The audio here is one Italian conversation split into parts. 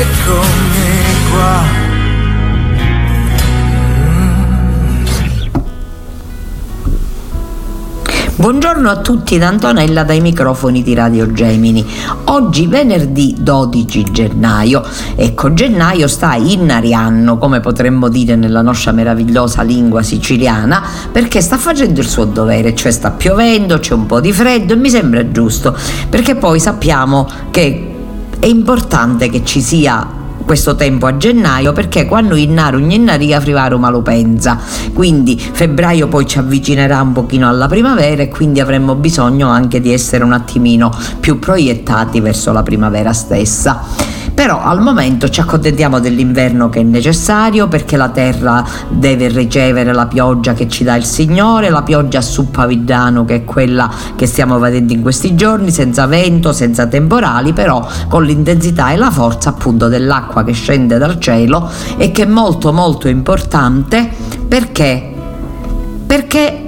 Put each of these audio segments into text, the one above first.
eccomi qua Buongiorno a tutti da Antonella dai microfoni di Radio Gemini. Oggi venerdì 12 gennaio. Ecco, gennaio sta innariando, come potremmo dire nella nostra meravigliosa lingua siciliana, perché sta facendo il suo dovere, cioè sta piovendo, c'è un po' di freddo e mi sembra giusto, perché poi sappiamo che è importante che ci sia questo tempo a gennaio perché quando innaru innaria frivaro malo pensa quindi febbraio poi ci avvicinerà un pochino alla primavera e quindi avremmo bisogno anche di essere un attimino più proiettati verso la primavera stessa però al momento ci accontentiamo dell'inverno che è necessario perché la terra deve ricevere la pioggia che ci dà il Signore, la pioggia a suppavidano che è quella che stiamo vedendo in questi giorni, senza vento, senza temporali, però con l'intensità e la forza appunto dell'acqua che scende dal cielo e che è molto molto importante perché? Perché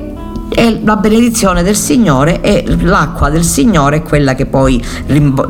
è la benedizione del Signore e l'acqua del Signore è quella che poi rimbo-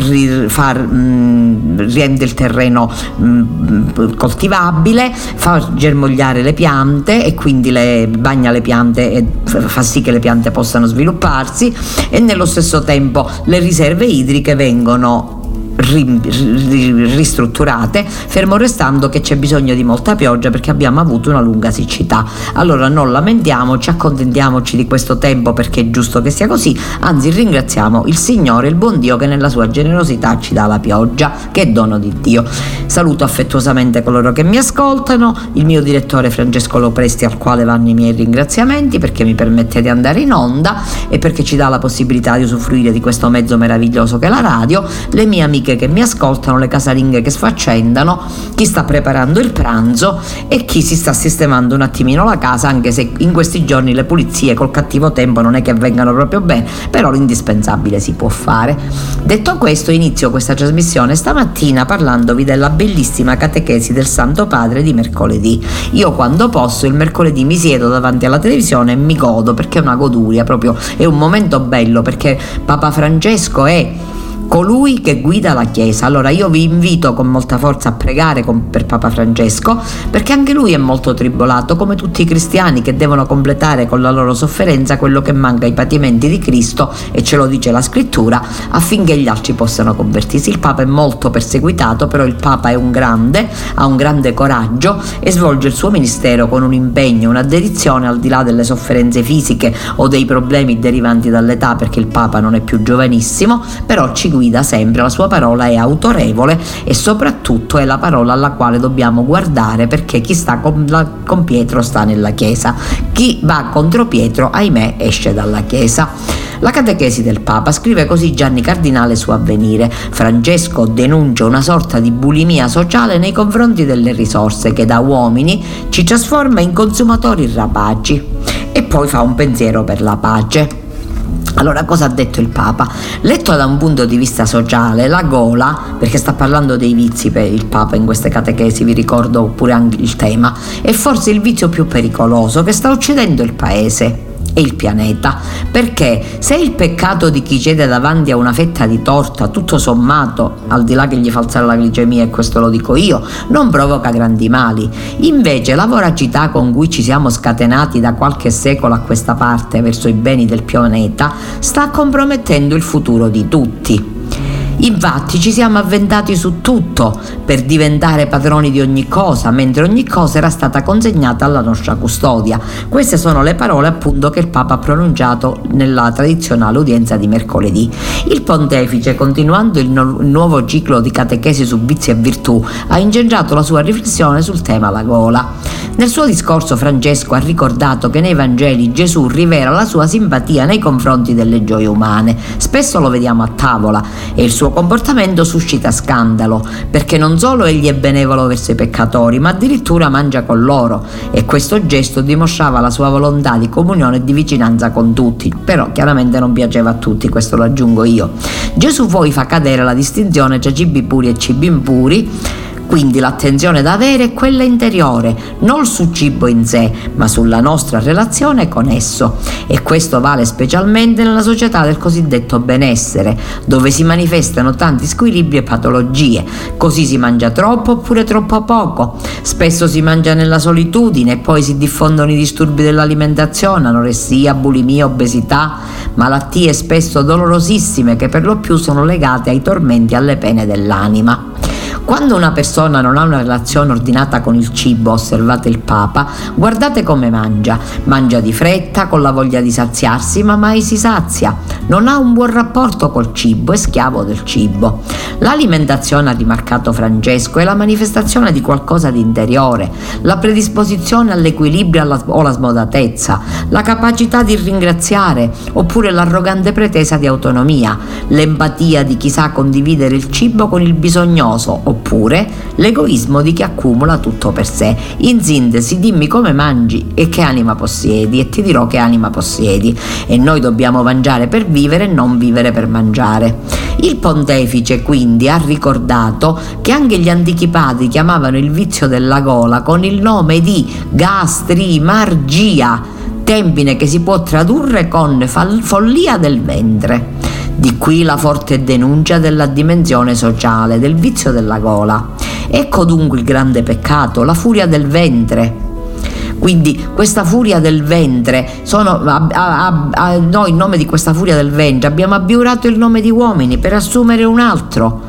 rende il terreno mh, coltivabile, fa germogliare le piante e quindi le, bagna le piante e fa sì che le piante possano svilupparsi e nello stesso tempo le riserve idriche vengono ristrutturate, fermo restando che c'è bisogno di molta pioggia perché abbiamo avuto una lunga siccità. Allora non lamentiamoci, accontentiamoci di questo tempo perché è giusto che sia così, anzi ringraziamo il Signore, il buon Dio che nella sua generosità ci dà la pioggia, che è dono di Dio. Saluto affettuosamente coloro che mi ascoltano, il mio direttore Francesco Lopresti al quale vanno i miei ringraziamenti perché mi permette di andare in onda e perché ci dà la possibilità di usufruire di questo mezzo meraviglioso che è la radio, le mie amiche amiche che mi ascoltano, le casalinghe che sfaccendano, chi sta preparando il pranzo e chi si sta sistemando un attimino la casa, anche se in questi giorni le pulizie col cattivo tempo non è che vengano proprio bene, però l'indispensabile si può fare. Detto questo, inizio questa trasmissione stamattina parlandovi della bellissima catechesi del Santo Padre di mercoledì. Io quando posso il mercoledì mi siedo davanti alla televisione e mi godo perché è una goduria, proprio è un momento bello perché Papa Francesco è colui che guida la Chiesa. Allora io vi invito con molta forza a pregare con, per Papa Francesco perché anche lui è molto tribolato come tutti i cristiani che devono completare con la loro sofferenza quello che manca ai patimenti di Cristo e ce lo dice la scrittura affinché gli altri possano convertirsi. Il Papa è molto perseguitato però il Papa è un grande, ha un grande coraggio e svolge il suo ministero con un impegno, una dedizione al di là delle sofferenze fisiche o dei problemi derivanti dall'età perché il Papa non è più giovanissimo, però ci guida guida sempre, la sua parola è autorevole e soprattutto è la parola alla quale dobbiamo guardare perché chi sta con, la, con Pietro sta nella Chiesa, chi va contro Pietro, ahimè, esce dalla Chiesa. La catechesi del Papa scrive così Gianni Cardinale su Avvenire. Francesco denuncia una sorta di bulimia sociale nei confronti delle risorse che da uomini ci trasforma in consumatori rapaci e poi fa un pensiero per la pace. Allora, cosa ha detto il Papa? Letto da un punto di vista sociale, la gola, perché sta parlando dei vizi per il Papa in queste catechesi, vi ricordo pure anche il tema, è forse il vizio più pericoloso che sta uccidendo il paese e il pianeta. Perché se il peccato di chi cede davanti a una fetta di torta, tutto sommato, al di là che gli fa alzare la glicemia, e questo lo dico io, non provoca grandi mali, invece la voracità con cui ci siamo scatenati da qualche secolo a questa parte verso i beni del pianeta sta compromettendo il futuro di tutti. Infatti ci siamo avventati su tutto per diventare padroni di ogni cosa, mentre ogni cosa era stata consegnata alla nostra custodia. Queste sono le parole appunto che il Papa ha pronunciato nella tradizionale udienza di mercoledì. Il pontefice, continuando il, no- nuovo ciclo di catechesi su vizi e virtù, ha ingenerato la sua riflessione sul tema la gola. Nel suo discorso Francesco ha ricordato che nei Vangeli Gesù rivela la sua simpatia nei confronti delle gioie umane. Spesso lo vediamo a tavola e il suo comportamento suscita scandalo, perché non solo egli è benevolo verso i peccatori, ma addirittura mangia con loro e questo gesto dimostrava la sua volontà di comunione e di vicinanza con tutti, però chiaramente non piaceva a tutti, questo lo aggiungo io. Gesù poi fa cadere la distinzione tra cibi puri e cibi impuri quindi l'attenzione da avere è quella interiore, non sul cibo in sé, ma sulla nostra relazione con esso. E questo vale specialmente nella società del cosiddetto benessere, dove si manifestano tanti squilibri e patologie. Così si mangia troppo oppure troppo poco. Spesso si mangia nella solitudine e poi si diffondono i disturbi dell'alimentazione, anoressia, bulimia, obesità, malattie spesso dolorosissime che per lo più sono legate ai tormenti e alle pene dell'anima. Quando una persona non ha una relazione ordinata con il cibo, osservate il Papa, guardate come mangia. Mangia di fretta, con la voglia di saziarsi, ma mai si sazia. Non ha un buon rapporto col cibo, è schiavo del cibo. L'alimentazione, ha rimarcato Francesco, è la manifestazione di qualcosa di interiore, la predisposizione all'equilibrio alla, o la smodatezza, la capacità di ringraziare, oppure l'arrogante pretesa di autonomia, l'empatia di chi sa condividere il cibo con il bisognoso, oppure l'egoismo di chi accumula tutto per sé. In sintesi, dimmi come mangi e che anima possiedi e ti dirò che anima possiedi. E noi dobbiamo mangiare per vivere e non vivere per mangiare. Il pontefice quindi ha ricordato che anche gli antichi padri chiamavano il vizio della gola con il nome di gastrimargia, termine che si può tradurre con follia del ventre. Di qui la forte denuncia della dimensione sociale, del vizio della gola. Ecco dunque il grande peccato, la furia del ventre, quindi questa furia del ventre, sono, a, a, a, noi in nome di questa furia del ventre abbiamo abiurato il nome di uomini per assumere un altro.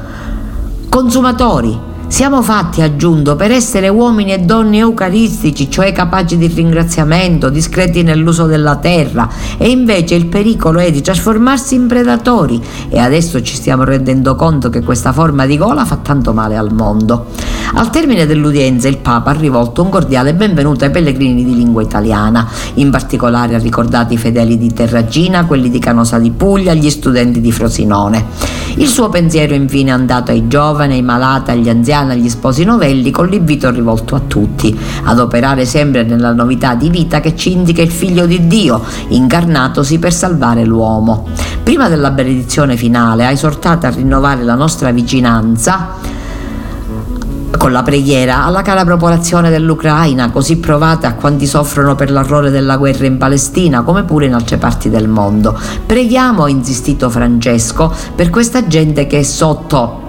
Consumatori, siamo fatti, aggiunto, per essere uomini e donne eucaristici, cioè capaci di ringraziamento, discreti nell'uso della terra, e invece il pericolo è di trasformarsi in predatori e adesso ci stiamo rendendo conto che questa forma di gola fa tanto male al mondo. Al termine dell'udienza il Papa ha rivolto un cordiale benvenuto ai pellegrini di lingua italiana, in particolare ha ricordato i fedeli di Terragina, quelli di Canosa di Puglia, gli studenti di Frosinone. Il suo pensiero infine è andato ai giovani, ai malati, agli anziani, italiana agli sposi novelli con l'invito rivolto a tutti ad operare sempre nella novità di vita che ci indica il figlio di Dio, incarnatosi per salvare l'uomo. Prima della benedizione finale ha esortato a rinnovare la nostra vicinanza con la preghiera alla cara popolazione dell'Ucraina, così provata a quanti soffrono per l'orrore della guerra in Palestina, come pure in altre parti del mondo. Preghiamo, ha insistito Francesco, per questa gente che è sotto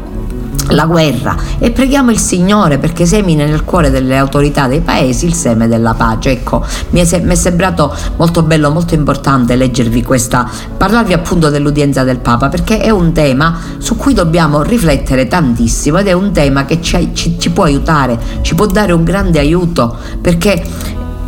la guerra e preghiamo il Signore perché semina nel cuore delle autorità dei paesi il seme della pace. Ecco, mi è, mi è sembrato molto bello, molto importante leggervi questa, parlarvi appunto dell'udienza del Papa perché è un tema su cui dobbiamo riflettere tantissimo ed è un tema che ci, ci, ci può aiutare, ci può dare un grande aiuto perché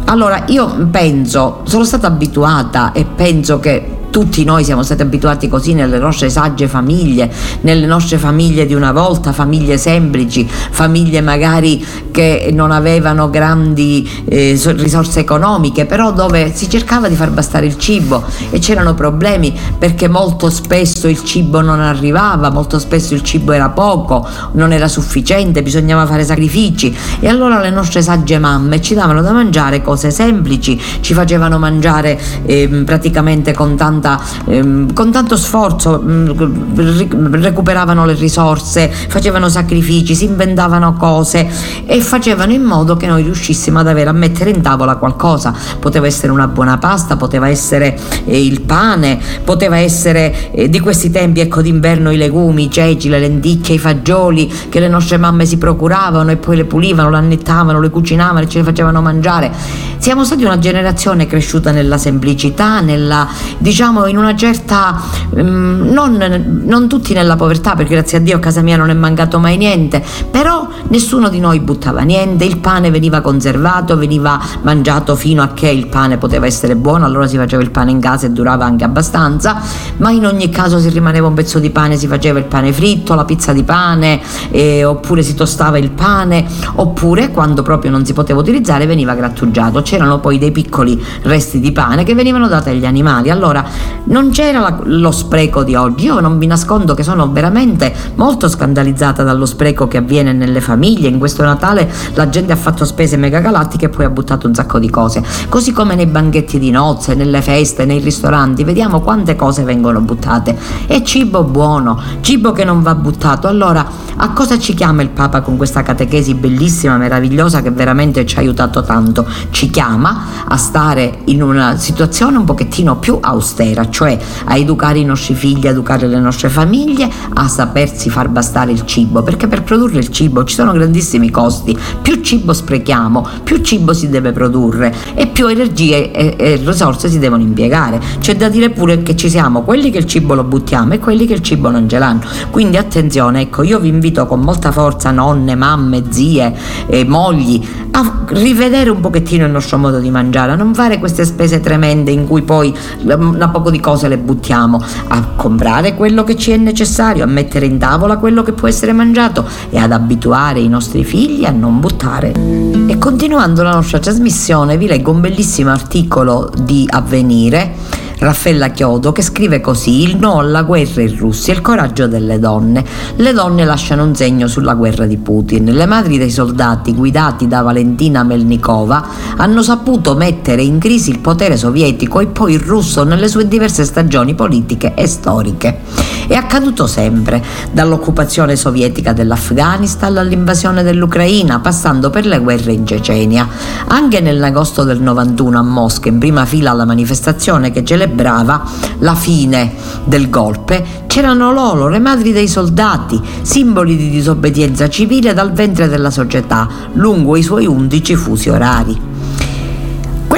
allora io penso, sono stata abituata e penso che tutti noi siamo stati abituati così nelle nostre sagge famiglie, nelle nostre famiglie di una volta, famiglie semplici, famiglie magari che non avevano grandi eh, risorse economiche, però dove si cercava di far bastare il cibo e c'erano problemi perché molto spesso il cibo non arrivava, molto spesso il cibo era poco, non era sufficiente, bisognava fare sacrifici. E allora le nostre sagge mamme ci davano da mangiare cose semplici, ci facevano mangiare eh, praticamente con tanta tanta, ehm, con tanto sforzo mh, mm, recuperavano le risorse, facevano sacrifici, si inventavano cose e facevano in modo che noi riuscissimo ad avere a mettere in tavola qualcosa. Poteva essere una buona pasta, poteva essere eh, il pane, poteva essere eh, di questi tempi ecco d'inverno i legumi, i ceci, le lenticchie, i fagioli che le nostre mamme si procuravano e poi le pulivano, le annettavano, le cucinavano e ce le facevano mangiare. Siamo stati una generazione cresciuta nella semplicità, nella diciamo diciamo in una certa, um, non, non tutti nella povertà, perché grazie a Dio a casa mia non è mancato mai niente, però nessuno di noi buttava niente, il pane veniva conservato, veniva mangiato fino a che il pane poteva essere buono, allora si faceva il pane in casa e durava anche abbastanza, ma in ogni caso si rimaneva un pezzo di pane, si faceva il pane fritto, la pizza di pane, eh, oppure si tostava il pane, oppure quando proprio non si poteva utilizzare veniva grattugiato. C'erano poi dei piccoli resti di pane che venivano dati agli animali. Allora non c'era la, lo spreco di oggi. Io non vi nascondo che sono veramente molto scandalizzata dallo spreco che avviene nelle famiglie. In questo Natale la gente ha fatto spese mega galattiche e poi ha buttato un sacco di cose. Così come nei banchetti di nozze, nelle feste, nei ristoranti, vediamo quante cose vengono buttate. E cibo buono, cibo che non va buttato. Allora, a cosa ci chiama il Papa con questa catechesi bellissima, meravigliosa che veramente ci ha aiutato tanto? Ci chiama a stare in una situazione un pochettino più austera, cioè a educare i nostri figli, a educare le nostre famiglie, a sapersi far bastare il cibo, perché per produrre il cibo ci sono grandissimi costi. Più cibo sprechiamo, più cibo si deve produrre e più energie e, e risorse si devono impiegare. C'è da dire pure che ci siamo quelli che il cibo lo buttiamo e quelli che il cibo non ce l'hanno. Quindi attenzione, ecco, io vi invito con molta forza nonne, mamme, zie, e mogli a rivedere un pochettino il nostro modo di mangiare, a non fare queste spese tremende in cui poi una poco di cose le buttiamo, a comprare quello che ci è necessario, a mettere in tavola quello che può essere mangiato e ad abituare i nostri figli a non buttare. E continuando la nostra trasmissione vi leggo un bellissimo articolo di Avvenire Raffaella Chiodo che scrive così il no alla guerra in Russia il coraggio delle donne. Le donne lasciano un segno sulla guerra di Putin. Le madri dei soldati guidati da Valentina Melnikova hanno saputo mettere in crisi il potere sovietico e poi il russo nelle sue diverse stagioni politiche e storiche. È accaduto sempre, dall'occupazione sovietica dell'Afghanistan all'invasione dell'Ucraina, passando per le guerre in Cecenia. Anche nell'agosto del 91 a Mosca, in prima fila alla manifestazione che celebrava la fine del golpe, c'erano loro, le madri dei soldati, simboli di disobbedienza civile dal ventre della società, lungo i suoi undici fusi orari.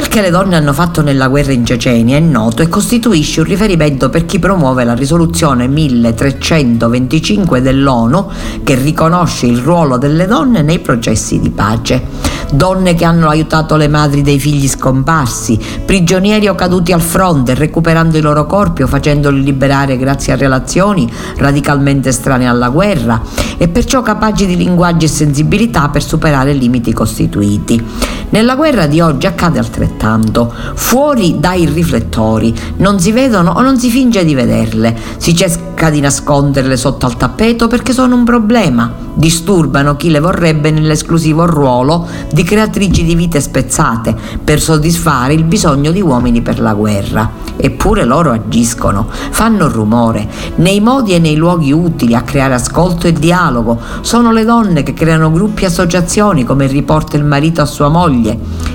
Quel che le donne hanno fatto nella guerra in Cecenia è noto e costituisce un riferimento per chi promuove la risoluzione 1325 dell'ONU che riconosce il ruolo delle donne nei processi di pace donne che hanno aiutato le madri dei figli scomparsi, prigionieri o caduti al fronte, recuperando i loro corpi o facendoli liberare grazie a relazioni radicalmente strane alla guerra e perciò capaci di linguaggio e sensibilità per superare limiti costituiti. Nella guerra di oggi accade altrettanto, fuori dai riflettori, non si vedono o non si finge di vederle, si cerca di nasconderle sotto al tappeto perché sono un problema, disturbano chi le vorrebbe nell'esclusivo ruolo di creatrici di vite spezzate per soddisfare il bisogno di uomini per la guerra. Eppure loro agiscono, fanno rumore, nei modi e nei luoghi utili a creare ascolto e dialogo. Sono le donne che creano gruppi e associazioni come riporta il marito a sua moglie,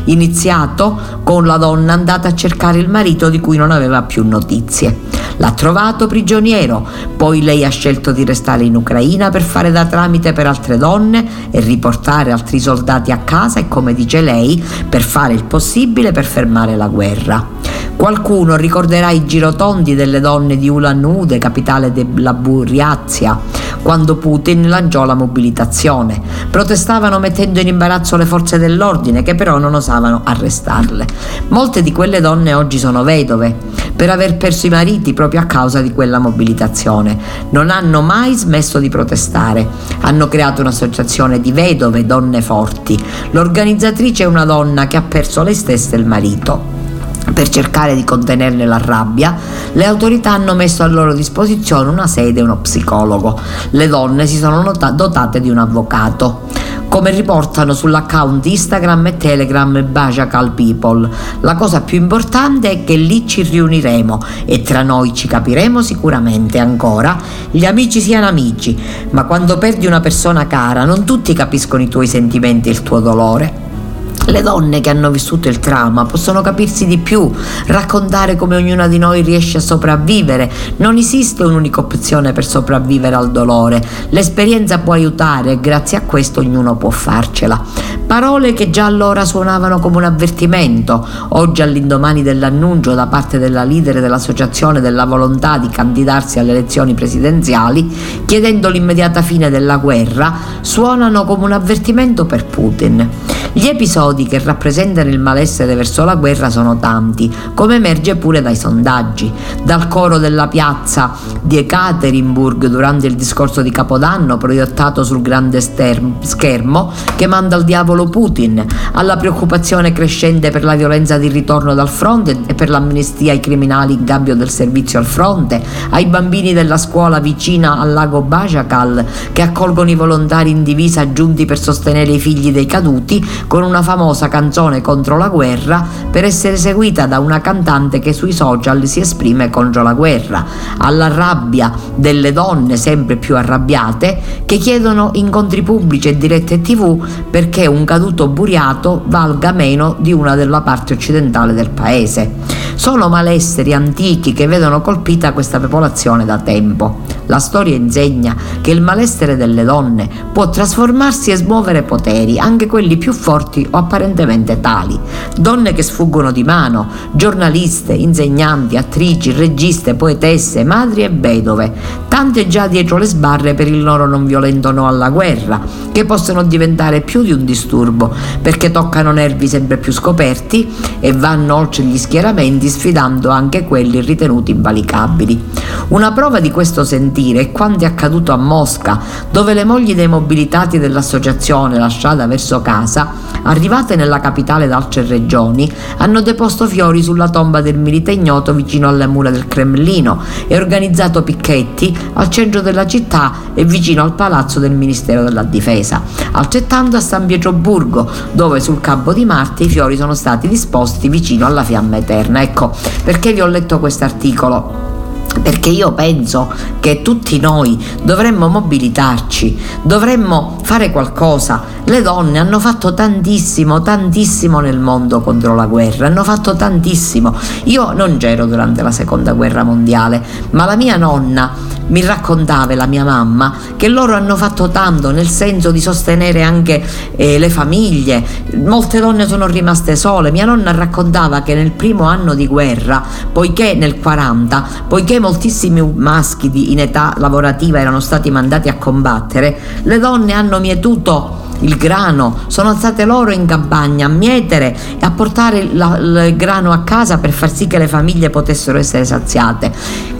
iniziato con la donna andata a cercare il marito di cui non aveva più notizie. L'ha trovato prigioniero, poi lei ha scelto di restare in Ucraina per fare da tramite per altre donne e riportare altri soldati a casa e come dice lei, per fare il possibile per fermare la guerra. Qualcuno ricorderà i girotondi delle donne di Ulan Ude, capitale della Buriazia, quando Putin lanciò la mobilitazione. Protestavano mettendo in imbarazzo le forze dell'ordine che però non osavano arrestarle. Molte di quelle donne oggi sono vedove per aver perso i mariti proprio a causa di quella mobilitazione. Non hanno mai smesso di protestare. Hanno creato un'associazione di vedove, donne forti. L'organizzatrice è una donna che ha perso lei stessa e il marito. Per cercare di contenerne la rabbia, le autorità hanno messo a loro disposizione una sede e uno psicologo. Le donne si sono dotate di un avvocato. Come riportano sull'account Instagram e Telegram Bajacal People, la cosa più importante è che lì ci riuniremo e tra noi ci capiremo sicuramente ancora. Gli amici siano amici, ma quando perdi una persona cara non tutti capiscono i tuoi sentimenti e il tuo dolore. Le donne che hanno vissuto il trauma possono capirsi di più, raccontare come ognuna di noi riesce a sopravvivere. Non esiste un'unica opzione per sopravvivere al dolore. L'esperienza può aiutare e grazie a questo ognuno può farcela. Parole che già allora suonavano come un avvertimento. Oggi all'indomani dell'annuncio da parte della leader dell'associazione della volontà di candidarsi alle elezioni presidenziali, chiedendo l'immediata fine della guerra, suonano come un avvertimento per Putin. Gli episodi che rappresentano il malessere verso la guerra sono tanti, come emerge pure dai sondaggi. Dal coro della piazza di Ekaterinburg durante il discorso di Capodanno proiettato sul grande schermo che manda al diavolo Putin, alla preoccupazione crescente per la violenza di ritorno dal fronte e per l'amnistia ai criminali in cambio del servizio al fronte, ai bambini della scuola vicina al lago Bajakal che accolgono i volontari in divisa giunti per sostenere i figli dei caduti con una famosa canzone contro la guerra per essere seguita da una cantante che sui social si esprime contro la guerra, alla rabbia delle donne sempre più arrabbiate che chiedono incontri pubblici e dirette tv perché un caduto buriato valga meno di una della parte occidentale del paese. Sono malesseri antichi che vedono colpita questa popolazione da tempo. La storia insegna che il malessere delle donne può trasformarsi e smuovere poteri, anche quelli più forti o apparentemente tali. Donne che sfuggono di mano, giornaliste, insegnanti, attrici, registe, poetesse, madri e vedove, tante già dietro le sbarre per il loro non violento no alla guerra, che possono diventare più di un disturbo, perché toccano nervi sempre più scoperti e vanno oltre gli schieramenti sfidando anche quelli ritenuti invalicabili. Una prova di questo sentire sentire è quanto è accaduto a Mosca, dove le mogli dei mobilitati dell'associazione La strada verso casa, arrivate nella capitale da regioni, hanno deposto fiori sulla tomba del milite ignoto vicino alle mura del Cremlino e organizzato picchetti al centro della città e vicino al palazzo del Ministero della Difesa. Altrettanto a San Pietroburgo, dove sul campo di Marte i fiori sono stati disposti vicino alla fiamma eterna. Ecco, perché vi ho letto questo articolo? Perché io penso che tutti noi dovremmo mobilitarci, dovremmo fare qualcosa. Le donne hanno fatto tantissimo, tantissimo nel mondo contro la guerra, hanno fatto tantissimo. Io non c'ero durante la seconda guerra mondiale, ma la mia nonna mi raccontava la mia mamma che loro hanno fatto tanto nel senso di sostenere anche eh, le famiglie. Molte donne sono rimaste sole. Mia nonna raccontava che nel primo anno di guerra, poiché nel 40, poiché moltissimi maschi di, in età lavorativa erano stati mandati a combattere, le donne hanno mietuto il grano, sono state loro in campagna a mietere e a portare la, il grano a casa per far sì che le famiglie potessero essere saziate.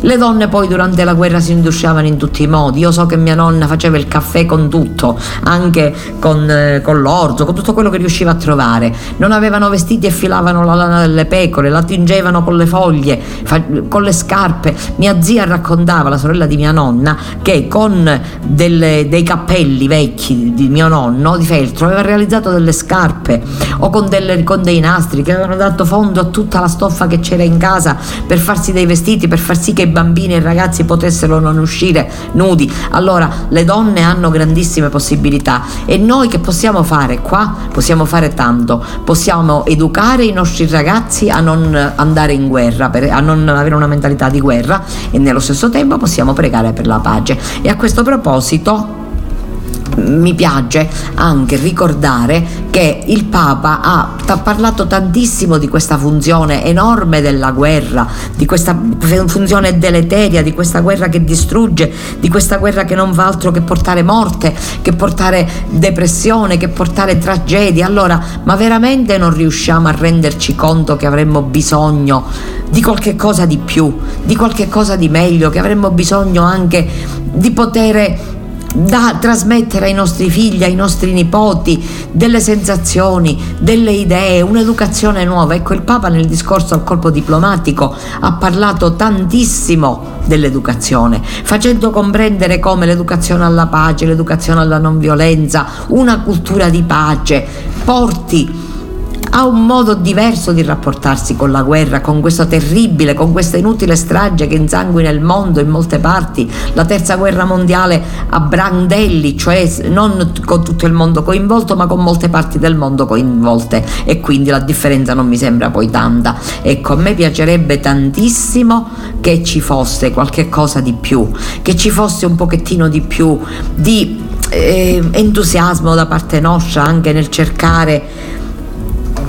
Le donne poi durante la guerra si indusciavano in tutti i modi, io so che mia nonna faceva il caffè con tutto, anche con, eh, con l'orzo, con tutto quello che riusciva a trovare, non avevano vestiti e filavano la lana delle pecore, la tingevano con le foglie, fa, con le scarpe. Mia zia raccontava, la sorella di mia nonna, che con delle, dei cappelli vecchi di mio nonno no, di feltro, aveva realizzato delle scarpe o con, delle, con dei nastri che avevano dato fondo a tutta la stoffa che c'era in casa per farsi dei vestiti, per far sì che i bambini e ragazzi potessero non uscire nudi. Allora le donne hanno grandissime possibilità e noi che possiamo fare qua? Possiamo fare tanto, possiamo educare i nostri ragazzi a non andare in guerra, a non avere una mentalità di guerra e nello stesso tempo possiamo pregare per la pace. E a questo proposito mi piace anche ricordare che il Papa ha, ha, parlato tantissimo di questa funzione enorme della guerra, di questa funzione deleteria, di questa guerra che distrugge, di questa guerra che non fa altro che portare morte, che portare depressione, che portare tragedie. Allora, ma veramente non riusciamo a renderci conto che avremmo bisogno di qualche cosa di più, di qualche cosa di meglio, che avremmo bisogno anche di poter da trasmettere ai nostri figli, ai nostri nipoti, delle sensazioni, delle idee, un'educazione nuova. Ecco, il Papa nel discorso al corpo diplomatico ha parlato tantissimo dell'educazione, facendo comprendere come l'educazione alla pace, l'educazione alla non violenza, una cultura di pace porti ha un modo diverso di rapportarsi con la guerra, con questo terribile, con questa inutile strage che insanguina il mondo in molte parti, la terza guerra mondiale a brandelli, cioè non con tutto il mondo coinvolto ma con molte parti del mondo coinvolte e quindi la differenza non mi sembra poi tanta. Ecco, a me piacerebbe tantissimo che ci fosse qualche cosa di più, che ci fosse un pochettino di più di eh, entusiasmo da parte nostra anche nel cercare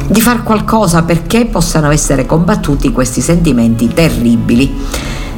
di fare qualcosa perché possano essere combattuti questi sentimenti terribili.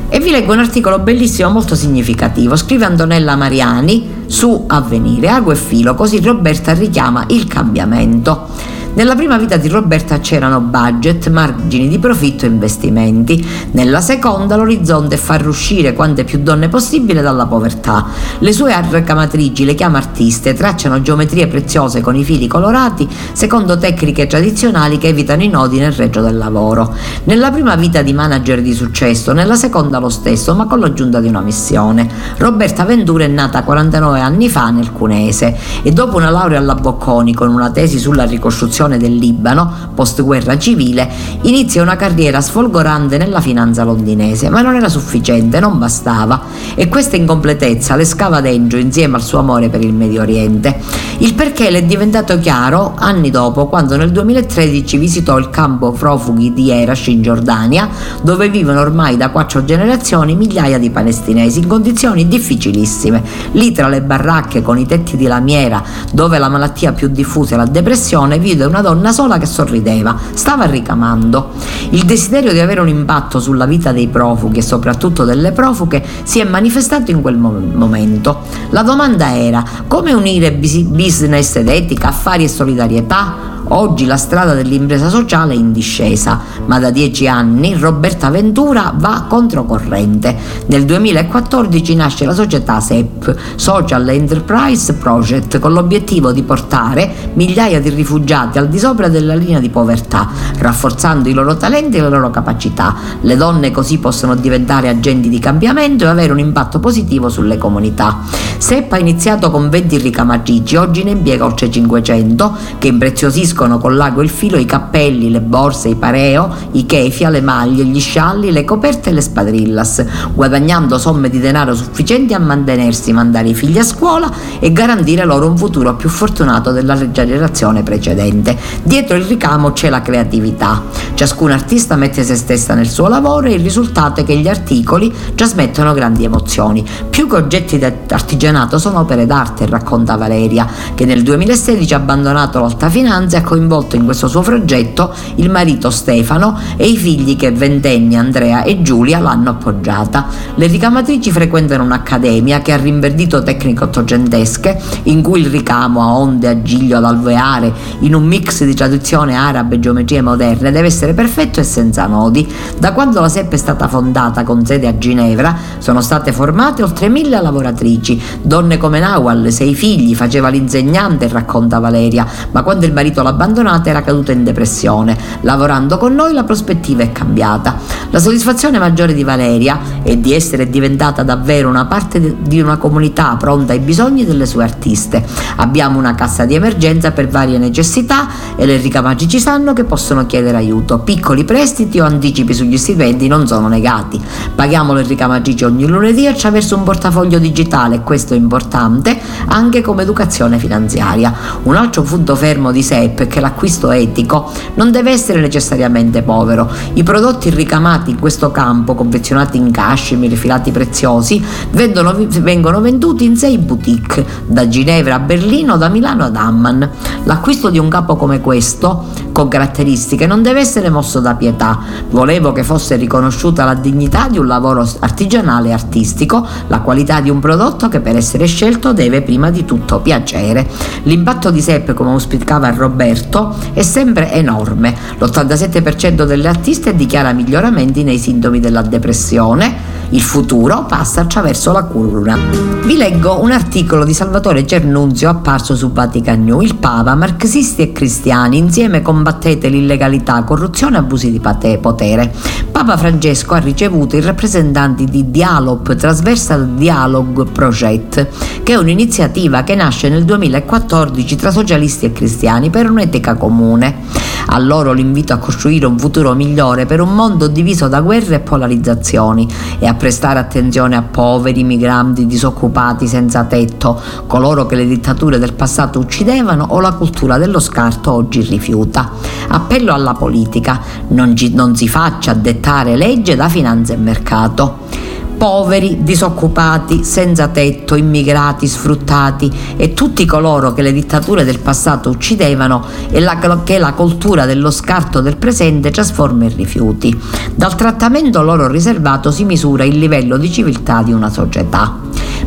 E vi leggo un articolo bellissimo, molto significativo. Scrive Antonella Mariani su Avvenire, Ago e Filo, così Roberta richiama il cambiamento. Nella prima vita di Roberta c'erano budget, margini di profitto e investimenti. Nella seconda l'orizzonte è far uscire quante più donne possibile dalla povertà. Le sue arrecamatrici le chiama artiste, tracciano geometrie preziose con i fili colorati secondo tecniche tradizionali che evitano i nodi nel reggio del lavoro. Nella prima vita di manager di successo, nella seconda lo stesso, ma con l'aggiunta di una missione. Roberta Ventura è nata 49 anni fa nel Cunese e dopo una laurea alla Bocconi con una tesi sulla ricostruzione ricostruzione del Libano, post guerra civile, inizia una carriera sfolgorante nella finanza londinese, ma non era sufficiente, non bastava e questa incompletezza le scava dentro insieme al suo amore per il Medio Oriente. Il perché le è diventato chiaro anni dopo, quando nel 2013 visitò il campo profughi di Erash in Giordania, dove vivono ormai da quattro generazioni migliaia di palestinesi in condizioni difficilissime. Lì tra le baracche con i tetti di lamiera, dove la malattia più diffusa è la depressione, vide una donna sola che sorrideva, stava ricamando. Il desiderio di avere un impatto sulla vita dei profughi e soprattutto delle profughe si è manifestato in quel momento. La domanda era come unire business ed etica, affari e solidarietà? Oggi la strada dell'impresa sociale è in discesa, ma da dieci anni Roberta Ventura va controcorrente. Nel 2014 nasce la società SEP, Social Enterprise Project, con l'obiettivo di portare migliaia di rifugiati al di sopra della linea di povertà, rafforzando i loro talenti e le loro capacità. Le donne così possono diventare agenti di cambiamento e avere un impatto positivo sulle comunità. SEP ha iniziato con 20 ricamatrici, oggi ne impiega oltre 500 che impreziosiscono uniscono con l'ago e il filo i cappelli, le borse, i pareo, i kefia, le maglie, gli scialli, le coperte e le spadrillas, guadagnando somme di denaro sufficienti a mantenersi, mandare i figli a scuola e garantire loro un futuro più fortunato della generazione precedente. Dietro il ricamo c'è la creatività. Ciascun artista mette se stessa nel suo lavoro e il risultato è che gli articoli trasmettono grandi emozioni. Più che oggetti d'artigianato sono opere d'arte, racconta Valeria, che nel 2016 ha abbandonato l'alta finanza e coinvolto in questo suo progetto il marito Stefano e i figli che ventenni Andrea e Giulia l'hanno appoggiata. Le ricamatrici frequentano un'accademia che ha rinverdito tecniche ottocentesche in cui il ricamo a onde, a giglio, ad alveare in un mix di tradizione araba e geometrie moderne deve essere perfetto e senza nodi. Da quando la SEP è stata fondata con sede a Ginevra sono state formate oltre mille lavoratrici, donne come Nawal, sei figli, faceva l'insegnante, racconta Valeria, ma quando il marito l'ha abbandonata era caduta in depressione. Lavorando con noi la prospettiva è cambiata. La soddisfazione maggiore di Valeria è di essere diventata davvero una parte di una comunità pronta ai bisogni delle sue artiste. Abbiamo una cassa di emergenza per varie necessità e le ricamaci ci sanno che possono chiedere aiuto. Piccoli prestiti o anticipi sugli stipendi non sono negati. Paghiamo le ricamatrici ogni lunedì attraverso un portafoglio digitale, questo è importante anche come educazione finanziaria. Un altro punto fermo di SEP perché l'acquisto etico non deve essere necessariamente povero. I prodotti ricamati in questo campo, confezionati in cashmere, filati preziosi, vendono, vengono venduti in sei boutique, da Ginevra a Berlino, da Milano ad Amman. L'acquisto di un capo come questo, con caratteristiche, non deve essere mosso da pietà. Volevo che fosse riconosciuta la dignità di un lavoro artigianale e artistico, la qualità di un prodotto che per essere scelto deve prima di tutto piacere. L'impatto di Sepp, come auspicava Roberto, certo è sempre enorme. L'87% delle artiste dichiara miglioramenti nei sintomi della depressione. Il futuro passa attraverso la cura. Vi leggo un articolo di Salvatore Cernunzio apparso su Vatican New. Il Papa, marxisti e cristiani, insieme combattete l'illegalità, corruzione e abusi di potere. Papa Francesco ha ricevuto i rappresentanti di Dialog Transversal Dialogue Project, che è un'iniziativa che nasce nel 2014 tra socialisti e cristiani per un un'etica comune. A loro l'invito a costruire un futuro migliore per un mondo diviso da guerre e polarizzazioni e a prestare attenzione a poveri, migranti, disoccupati, senza tetto, coloro che le dittature del passato uccidevano o la cultura dello scarto oggi rifiuta. Appello alla politica, non, non si faccia dettare legge da finanza e mercato poveri, disoccupati, senza tetto, immigrati, sfruttati e tutti coloro che le dittature del passato uccidevano e la, che la cultura dello scarto del presente trasforma in rifiuti. Dal trattamento loro riservato si misura il livello di civiltà di una società.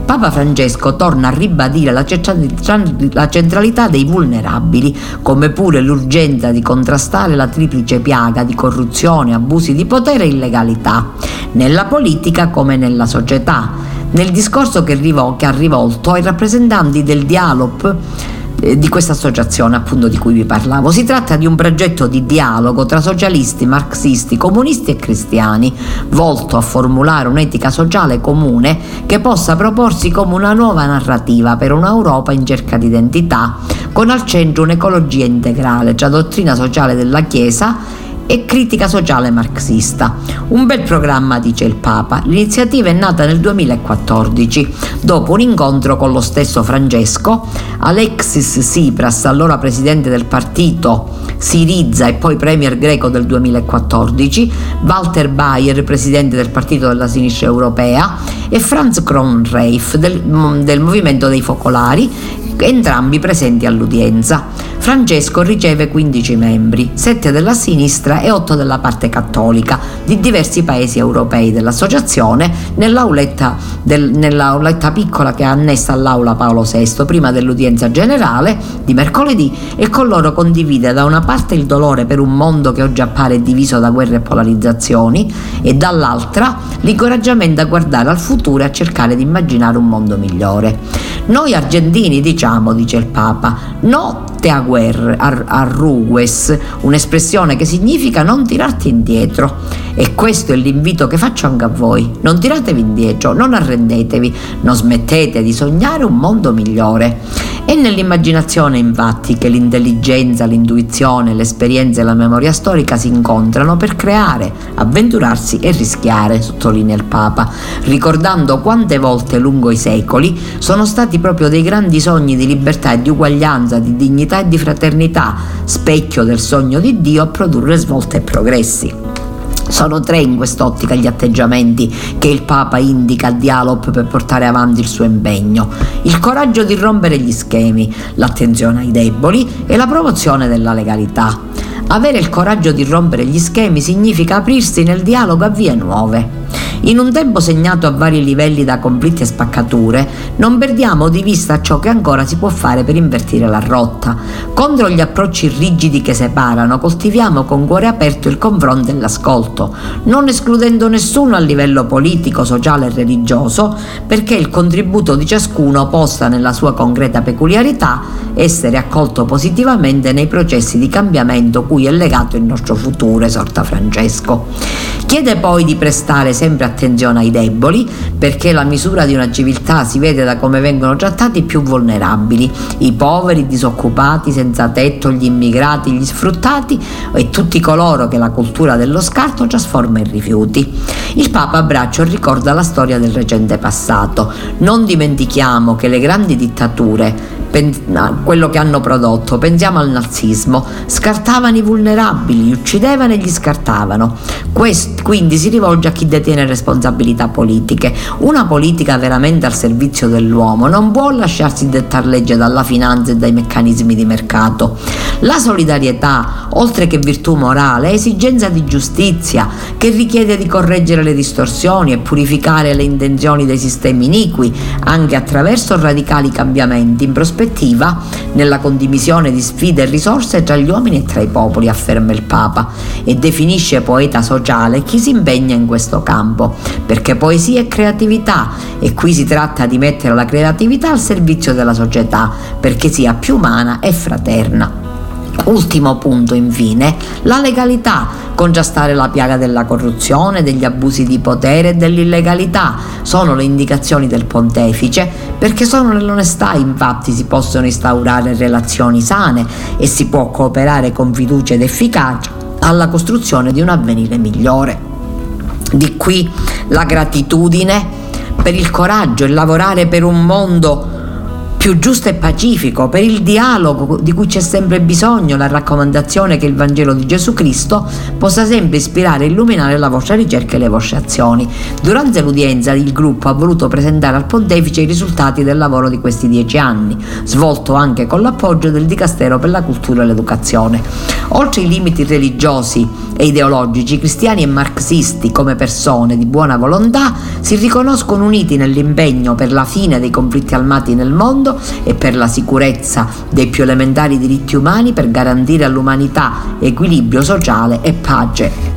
Papa Francesco torna a ribadire la centralità dei vulnerabili, come pure l'urgenza di contrastare la triplice piaga di corruzione, abusi di potere e illegalità, nella politica come nella società. Nel discorso che, ha rivolto ai rappresentanti del Dialog eh, di questa associazione appunto di cui vi parlavo. Si tratta di un progetto di dialogo tra socialisti, marxisti, comunisti e cristiani, volto a formulare un'etica sociale comune che possa proporsi come una nuova narrativa per un'Europa in cerca di identità, con al centro un'ecologia integrale tra dottrina sociale della Chiesa e critica sociale marxista. Un bel programma, dice il Papa. L'iniziativa è nata nel 2014, dopo un incontro con lo stesso Francesco, Alexis Tsipras, allora presidente del partito Siriza e poi premier greco del 2014, Walter Bayer, presidente del partito della sinistra europea, e Franz Kronreif del, del movimento dei focolari, entrambi presenti all'udienza. Francesco riceve 15 membri, 7 della sinistra e 8 della parte cattolica di diversi paesi europei dell'associazione nell'auletta, del, nell'auletta piccola che è annessa all'aula Paolo VI prima dell'udienza generale di mercoledì e con loro condivide da una parte il dolore per un mondo che oggi appare diviso da guerre e polarizzazioni e dall'altra l'incoraggiamento a guardare al futuro e a cercare di immaginare un mondo migliore. Noi argentini diciamo, dice il Papa, no te a guerre, a, rugues, un'espressione che significa non tirarti indietro. E questo è l'invito che faccio anche a voi. Non tiratevi indietro, non arrendetevi, non smettete di sognare un mondo migliore. È nell'immaginazione infatti che l'intelligenza, l'intuizione, l'esperienza e la memoria storica si incontrano per creare, avventurarsi e rischiare, sottolinea il Papa, ricordando quante volte lungo i secoli sono stati proprio dei grandi sogni di libertà e di uguaglianza, di dignità e di fraternità, specchio del sogno di Dio a produrre svolte e progressi. Sono tre in quest'ottica gli atteggiamenti che il Papa indica a Dialop per portare avanti il suo impegno. Il coraggio di rompere gli schemi, l'attenzione ai deboli e la promozione della legalità. Avere il coraggio di rompere gli schemi significa aprirsi nel dialogo a vie nuove. In un tempo segnato a vari livelli da conflitti e spaccature, non perdiamo di vista ciò che ancora si può fare per invertire la rotta. Contro gli approcci rigidi che separano, coltiviamo con cuore aperto il confronto e l'ascolto, non escludendo nessuno a livello politico, sociale e religioso, perché il contributo di ciascuno possa, nella sua concreta peculiarità, essere accolto positivamente nei processi di cambiamento cui è legato il nostro futuro, esorta Francesco. Chiede poi di prestare sempre attenzione ai deboli, perché la misura di una civiltà si vede da come vengono trattati i più vulnerabili, i poveri, i disoccupati, senza tetto, gli immigrati, gli sfruttati e tutti coloro che la cultura dello scarto trasforma in rifiuti. Il Papa braccio ricorda la storia del recente passato. Non dimentichiamo che le grandi dittature quello che hanno prodotto. Pensiamo al nazismo, scartavano i vulnerabili, li uccidevano e gli scartavano. Questo, quindi si rivolge a chi detiene responsabilità politiche. Una politica veramente al servizio dell'uomo non può lasciarsi dettare legge dalla finanza e dai meccanismi di mercato. La solidarietà, oltre che virtù morale, è esigenza di giustizia che richiede di correggere le distorsioni e purificare le intenzioni dei sistemi iniqui, anche attraverso radicali cambiamenti in prospettiva prospettiva nella condivisione di sfide e risorse tra gli uomini e tra i popoli, afferma il Papa, e definisce poeta sociale chi si impegna in questo campo, perché poesia è creatività e qui si tratta di mettere la creatività al servizio della società, perché sia più umana e fraterna. Ultimo punto, infine, la legalità, contrastare la piaga della corruzione, degli abusi di potere e dell'illegalità. Sono le indicazioni del pontefice perché solo nell'onestà infatti si possono instaurare relazioni sane e si può cooperare con fiducia ed efficacia alla costruzione di un avvenire migliore. Di qui la gratitudine per il coraggio e lavorare per un mondo più giusto e pacifico, per il dialogo di cui c'è sempre bisogno, la raccomandazione che il Vangelo di Gesù Cristo possa sempre ispirare e illuminare la vostra ricerca e le vostre azioni. Durante l'udienza il gruppo ha voluto presentare al pontefice i risultati del lavoro di questi dieci anni, svolto anche con l'appoggio del Dicastero per la cultura e l'educazione. Oltre i limiti religiosi e ideologici, cristiani e marxisti come persone di buona volontà si riconoscono uniti nell'impegno per la fine dei conflitti armati nel mondo e per la sicurezza dei più elementari diritti umani per garantire all'umanità equilibrio sociale e pace.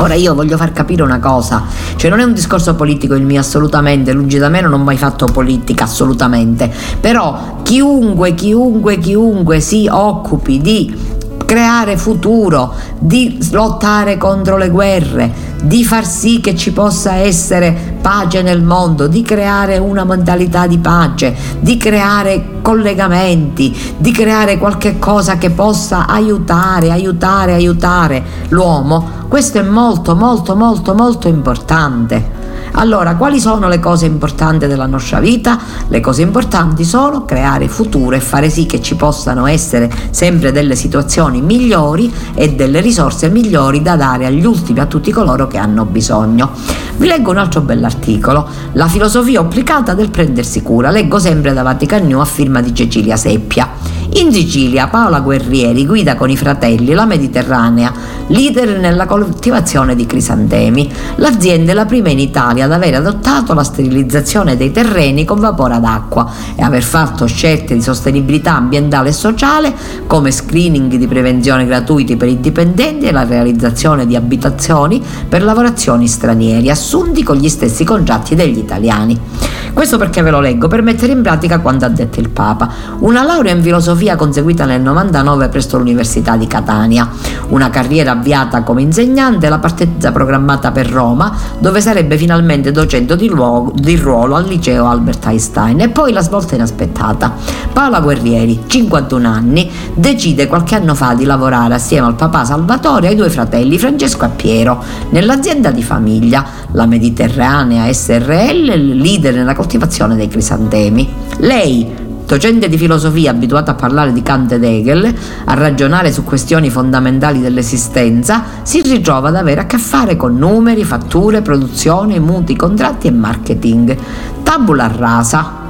Ora io voglio far capire una cosa, cioè non è un discorso politico il mio assolutamente, lungi da me non ho mai fatto politica assolutamente, però chiunque, chiunque, chiunque si occupi di creare futuro, di lottare contro le guerre, di far sì che ci possa essere pace nel mondo, di creare una mentalità di pace, di creare collegamenti, di creare qualche cosa che possa aiutare, aiutare, aiutare l'uomo. Questo è molto, molto, molto, molto importante. Allora, quali sono le cose importanti della nostra vita? Le cose importanti sono creare futuro e fare sì che ci possano essere sempre delle situazioni migliori e delle risorse migliori da dare agli ultimi, a tutti coloro che hanno bisogno. Vi leggo un altro bell'articolo, La filosofia applicata del prendersi cura. Leggo sempre da Vatican New a firma di Cecilia Seppia. In Sicilia Paola Guerrieri guida con i fratelli la Mediterranea, leader nella coltivazione di crisantemi. L'azienda è la prima in Italia ad aver adottato la sterilizzazione dei terreni con vapore ad acqua e aver fatto scelte di sostenibilità ambientale e sociale come screening di prevenzione gratuiti per i dipendenti e la realizzazione di abitazioni per lavorazioni stranieri assunti con gli stessi contratti degli italiani. Questo perché ve lo leggo per mettere in pratica quanto ha detto il Papa. Una laurea in filosofia conseguita nel 99 presso l'Università di Catania, una carriera avviata come insegnante, la partenza programmata per Roma, dove sarebbe finalmente docente di, luogo, di ruolo al liceo Albert Einstein e poi la svolta inaspettata. Paola Guerrieri, 51 anni, decide qualche anno fa di lavorare assieme al papà Salvatore e ai due fratelli Francesco e Piero nell'azienda di famiglia, la Mediterranea SRL, leader nella coltivazione dei crisantemi. Lei, docente di filosofia abituata a parlare di Kant ed Hegel, a ragionare su questioni fondamentali dell'esistenza, si ritrova ad avere a che fare con numeri, fatture, produzione, mutui, contratti e marketing. Tabula rasa,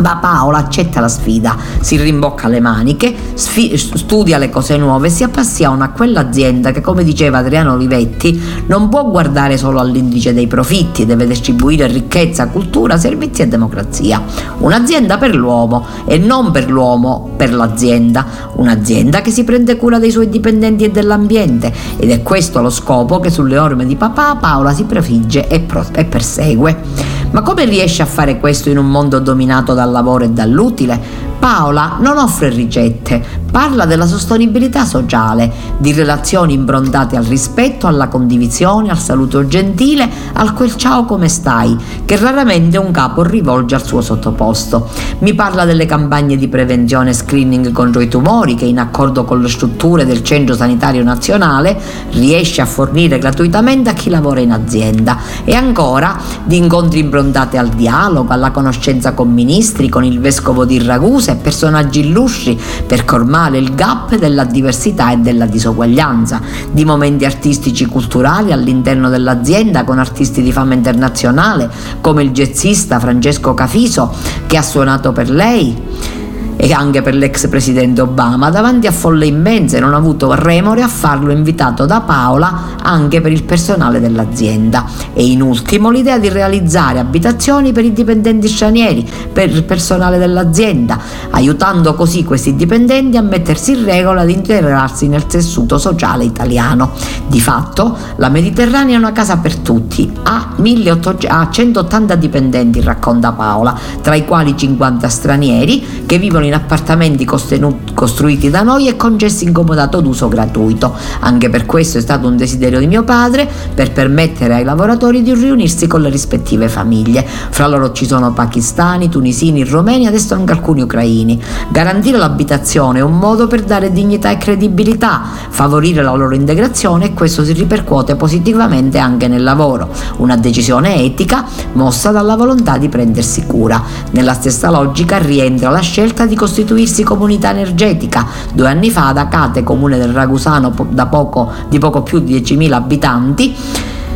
ma Paola accetta la sfida, si rimbocca le maniche, sfi- studia le cose nuove, si appassiona a quell'azienda che, come diceva Adriano Olivetti, non può guardare solo all'indice dei profitti, deve distribuire ricchezza, cultura, servizi e democrazia. Un'azienda per l'uomo e non per l'uomo per l'azienda. Un'azienda che si prende cura dei suoi dipendenti e dell'ambiente ed è questo lo scopo che sulle orme di papà Paola si prefigge e, pro- e persegue. Ma come riesce a fare questo in un mondo dominato dal lavoro e dall'utile? Paola non offre ricette, parla della sostenibilità sociale, di relazioni improntate al rispetto, alla condivisione, al saluto gentile, al quel ciao come stai, che raramente un capo rivolge al suo sottoposto. Mi parla delle campagne di prevenzione e screening contro i tumori che in accordo con le strutture del Centro Sanitario Nazionale riesce a fornire gratuitamente a chi lavora in azienda e ancora di incontri improntati al dialogo, alla conoscenza con ministri, con il vescovo di Ragusa e personaggi illustri per colmare il gap della diversità e della disuguaglianza, di momenti artistici culturali all'interno dell'azienda con artisti di fama internazionale come il jazzista Francesco Cafiso che ha suonato per lei e anche per l'ex presidente Obama, davanti a folle immense non ha avuto remore a farlo invitato da Paola anche per il personale dell'azienda. E in ultimo l'idea di realizzare abitazioni per i dipendenti stranieri, per il personale dell'azienda, aiutando così questi dipendenti a mettersi in regola di integrarsi nel tessuto sociale italiano. Di fatto la Mediterranea è una casa per tutti, ha, 1800, ha 180 dipendenti, racconta Paola, tra i quali 50 stranieri che vivono in in appartamenti costruiti da noi e concessi in comodato d'uso gratuito. Anche per questo è stato un desiderio di mio padre per permettere ai lavoratori di riunirsi con le rispettive famiglie. Fra loro ci sono pakistani, tunisini, romeni, adesso anche alcuni ucraini. Garantire l'abitazione è un modo per dare dignità e credibilità, favorire la loro integrazione e questo si ripercuote positivamente anche nel lavoro. Una decisione etica mossa dalla volontà di prendersi cura. Nella stessa logica rientra la scelta di costituirsi comunità energetica. Due anni fa ad Acate, comune del Ragusano poco, di poco più di 10.000 abitanti,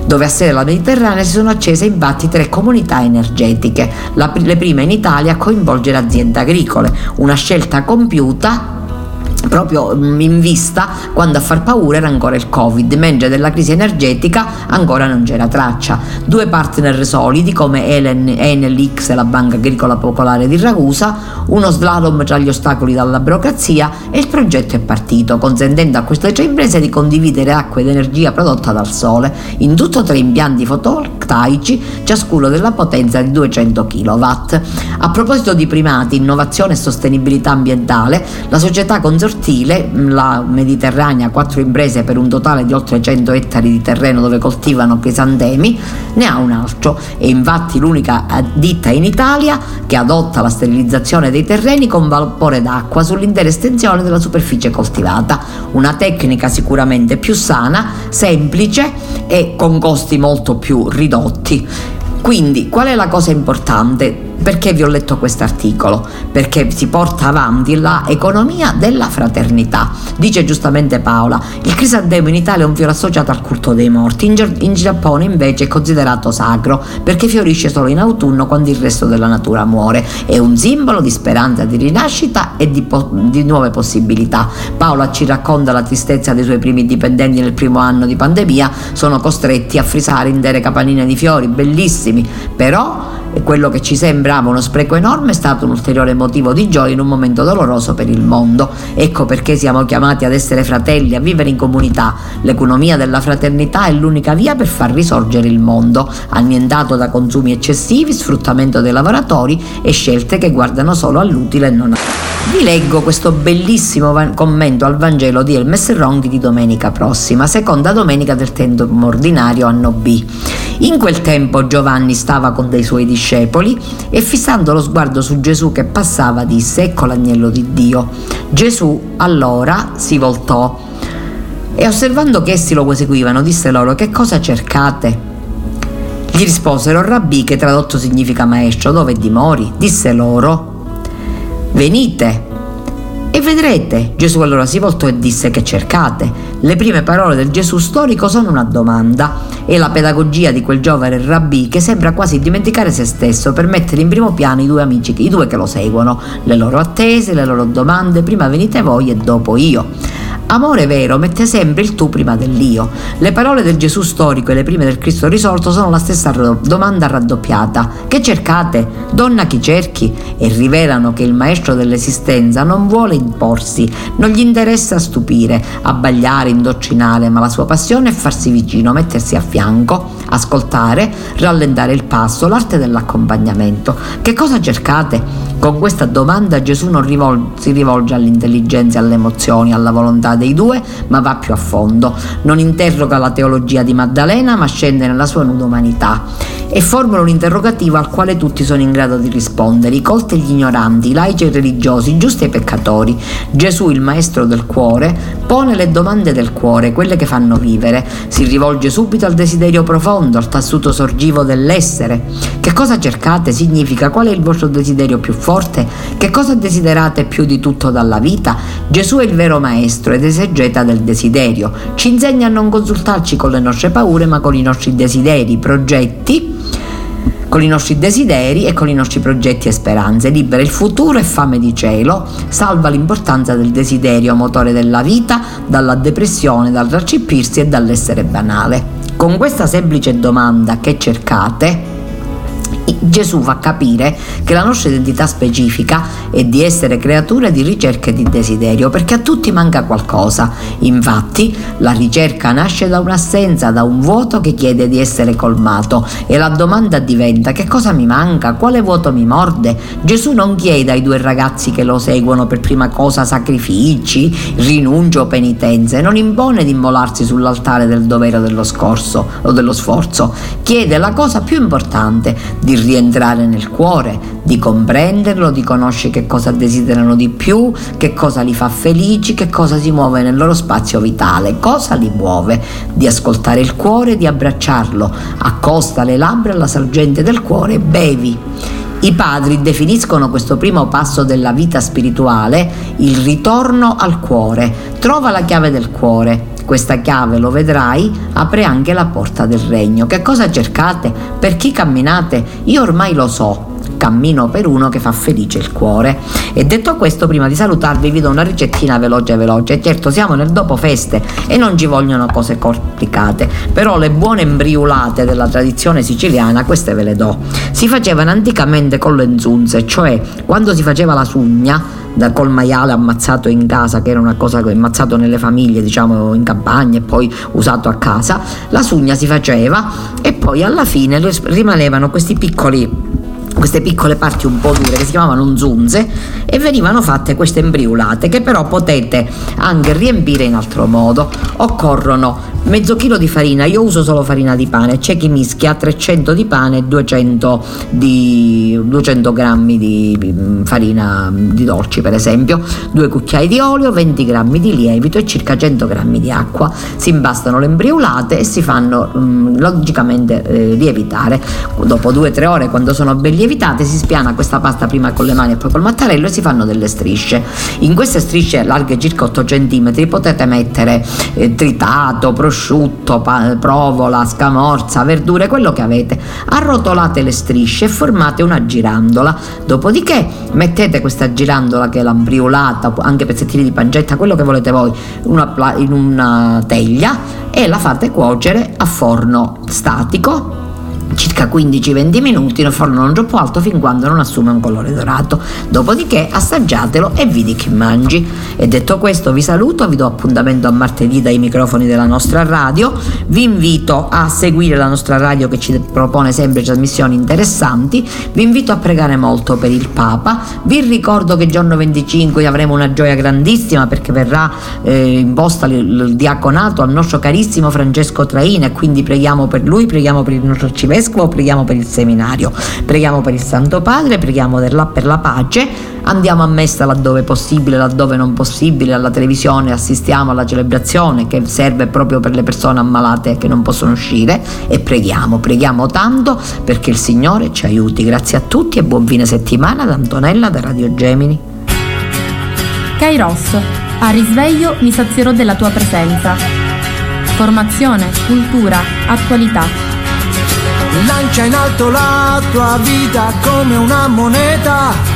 dove a sede la Mediterranea si sono accese infatti tre comunità energetiche, la, le prime in Italia a coinvolgere aziende agricole, una scelta compiuta proprio mm, in vista quando a far paura era ancora il Covid, mentre della crisi energetica ancora non c'era traccia. Due partner solidi come Enel X e la Banca Agricola Popolare di Ragusa, uno slalom tra gli ostacoli dalla burocrazia e il progetto è partito, consentendo a queste tre imprese di condividere acqua ed energia prodotta dal sole, in tutto tre impianti fotovoltaici, ciascuno della potenza di 200 kW. A proposito di primati, innovazione e sostenibilità ambientale, la società consorziale sottile, la Mediterranea, quattro imprese per un totale di oltre 100 ettari di terreno dove coltivano crisantemi, ne ha un altro. È infatti l'unica ditta in Italia che adotta la sterilizzazione dei terreni con vapore d'acqua sull'intera estensione della superficie coltivata. Una tecnica sicuramente più sana, semplice e con costi molto più ridotti. Quindi, qual è la cosa importante? Perché vi ho letto questo articolo? Perché si porta avanti l'economia della fraternità. Dice giustamente Paola, il crisantemo in Italia è un fiore associato al culto dei morti, in, in Giappone invece è considerato sacro perché fiorisce solo in autunno quando il resto della natura muore. È un simbolo di speranza, di rinascita e di, po- di nuove possibilità. Paola ci racconta la tristezza dei suoi primi dipendenti nel primo anno di pandemia, sono costretti a frisare intere capanine di fiori, bellissimi, però quello che ci sembrava uno spreco enorme è stato un ulteriore motivo di gioia in un momento doloroso per il mondo. Ecco perché siamo chiamati ad essere fratelli, a vivere in comunità. L'economia della fraternità è l'unica via per far risorgere il mondo, annientato da consumi eccessivi, sfruttamento dei lavoratori e scelte che guardano solo all'utile e non a... Vi leggo questo bellissimo commento al Vangelo di Elmes Ronghi di domenica prossima, seconda domenica del tempo ordinario anno B. In quel tempo Giovanni stava con dei suoi discepoli e fissando lo sguardo su Gesù che passava disse ecco l'agnello di Dio. Gesù allora si voltò e osservando che essi lo seguivano disse loro che cosa cercate? Gli risposero Rabbì che tradotto significa maestro dove dimori? Disse loro venite e vedrete. Gesù allora si voltò e disse che cercate. Le prime parole del Gesù storico sono una domanda. È la pedagogia di quel giovane rabbì che sembra quasi dimenticare se stesso per mettere in primo piano i due amici, i due che lo seguono, le loro attese, le loro domande, prima venite voi e dopo io. Amore vero mette sempre il tu prima dell'io. Le parole del Gesù storico e le prime del Cristo risorto sono la stessa domanda raddoppiata. Che cercate? Donna chi cerchi? E rivelano che il maestro dell'esistenza non vuole imporsi, non gli interessa stupire, abbagliare, indottrinare, ma la sua passione è farsi vicino, mettersi a fianco, ascoltare, rallentare il passo, l'arte dell'accompagnamento. Che cosa cercate? Con questa domanda Gesù non rivol- si rivolge all'intelligenza, alle emozioni, alla volontà dei due, ma va più a fondo. Non interroga la teologia di Maddalena, ma scende nella sua nuda umanità e formula un interrogativo al quale tutti sono in grado di rispondere, i colti e gli ignoranti, i laici e i religiosi, i giusti e i peccatori. Gesù, il maestro del cuore, pone le domande del cuore, quelle che fanno vivere. Si rivolge subito al desiderio profondo, al tassuto sorgivo dell'essere. Che cosa cercate? Significa qual è il vostro desiderio più forte? Che cosa desiderate più di tutto dalla vita? Gesù è il vero maestro ed esegeta del desiderio. Ci insegna a non consultarci con le nostre paure, ma con i nostri desideri, progetti con i nostri desideri e con i nostri progetti e speranze, libera il futuro e fame di cielo, salva l'importanza del desiderio, motore della vita, dalla depressione, dal raccipirsi e dall'essere banale. Con questa semplice domanda che cercate, Gesù fa capire che la nostra identità specifica è di essere creature di ricerca e di desiderio, perché a tutti manca qualcosa. Infatti, la ricerca nasce da un'assenza, da un vuoto che chiede di essere colmato e la domanda diventa che cosa mi manca, quale vuoto mi morde. Gesù non chiede ai due ragazzi che lo seguono per prima cosa sacrifici, rinuncio o penitenze, non impone di immolarsi sull'altare del dovere dello scorso o dello sforzo, chiede la cosa più importante, di rientrare nel cuore, di comprenderlo, di conoscere che cosa desiderano di più, che cosa li fa felici, che cosa si muove nel loro spazio vitale, cosa li muove, di ascoltare il cuore, di abbracciarlo, accosta le labbra alla sorgente del cuore, bevi. I padri definiscono questo primo passo della vita spirituale il ritorno al cuore. Trova la chiave del cuore, questa chiave, lo vedrai, apre anche la porta del regno. Che cosa cercate? Per chi camminate? Io ormai lo so cammino per uno che fa felice il cuore. E detto questo, prima di salutarvi vi do una ricettina veloce veloce. Certo, siamo nel dopo feste e non ci vogliono cose complicate, però le buone embriulate della tradizione siciliana, queste ve le do. Si facevano anticamente con le nzunze, cioè quando si faceva la sugna, da col maiale ammazzato in casa, che era una cosa ammazzato nelle famiglie, diciamo in campagna e poi usato a casa, la sugna si faceva e poi alla fine rimanevano questi piccoli queste piccole parti un po' dure che si chiamavano zunze e venivano fatte queste embriulate che però potete anche riempire in altro modo. Occorrono mezzo chilo di farina, io uso solo farina di pane, c'è chi mischia 300 di pane e 200, di, 200 grammi di mm, farina mm, di dolci per esempio, due cucchiai di olio, 20 grammi di lievito e circa 100 grammi di acqua. Si impastano le embriulate e si fanno um, logicamente eh, lievitare. Dopo 2-3 ore quando sono ben lievitate si spiana questa pasta prima con le mani e poi col mattarello e si fanno delle strisce. In queste strisce larghe circa 8 cm potete mettere eh, tritato, prosciutto, prosciutto, provola, scamorza, verdure, quello che avete. Arrotolate le strisce e formate una girandola. Dopodiché mettete questa girandola che è l'ambriolata, anche pezzettini di pancetta, quello che volete voi, una, in una teglia e la fate cuocere a forno statico circa 15-20 minuti nel forno non troppo alto fin quando non assume un colore dorato. Dopodiché assaggiatelo e vedi che mangi. E detto questo vi saluto, vi do appuntamento a martedì dai microfoni della nostra radio. Vi invito a seguire la nostra radio che ci propone sempre trasmissioni interessanti. Vi invito a pregare molto per il Papa. Vi ricordo che giorno 25 avremo una gioia grandissima perché verrà eh, imposta il, il diaconato al nostro carissimo Francesco Traina e quindi preghiamo per lui, preghiamo per il nostro arcivescovo vescovo, preghiamo per il seminario, preghiamo per il Santo Padre, preghiamo per la, pace, andiamo a messa laddove possibile, laddove non possibile, alla televisione, assistiamo alla celebrazione che serve proprio per le persone ammalate che non possono uscire e preghiamo, preghiamo tanto perché il Signore ci aiuti. Grazie a tutti e buon fine settimana da Antonella da Radio Gemini. Kairos, a risveglio mi sazierò della tua presenza. Formazione, cultura, attualità Lancia in alto la tua vita come una moneta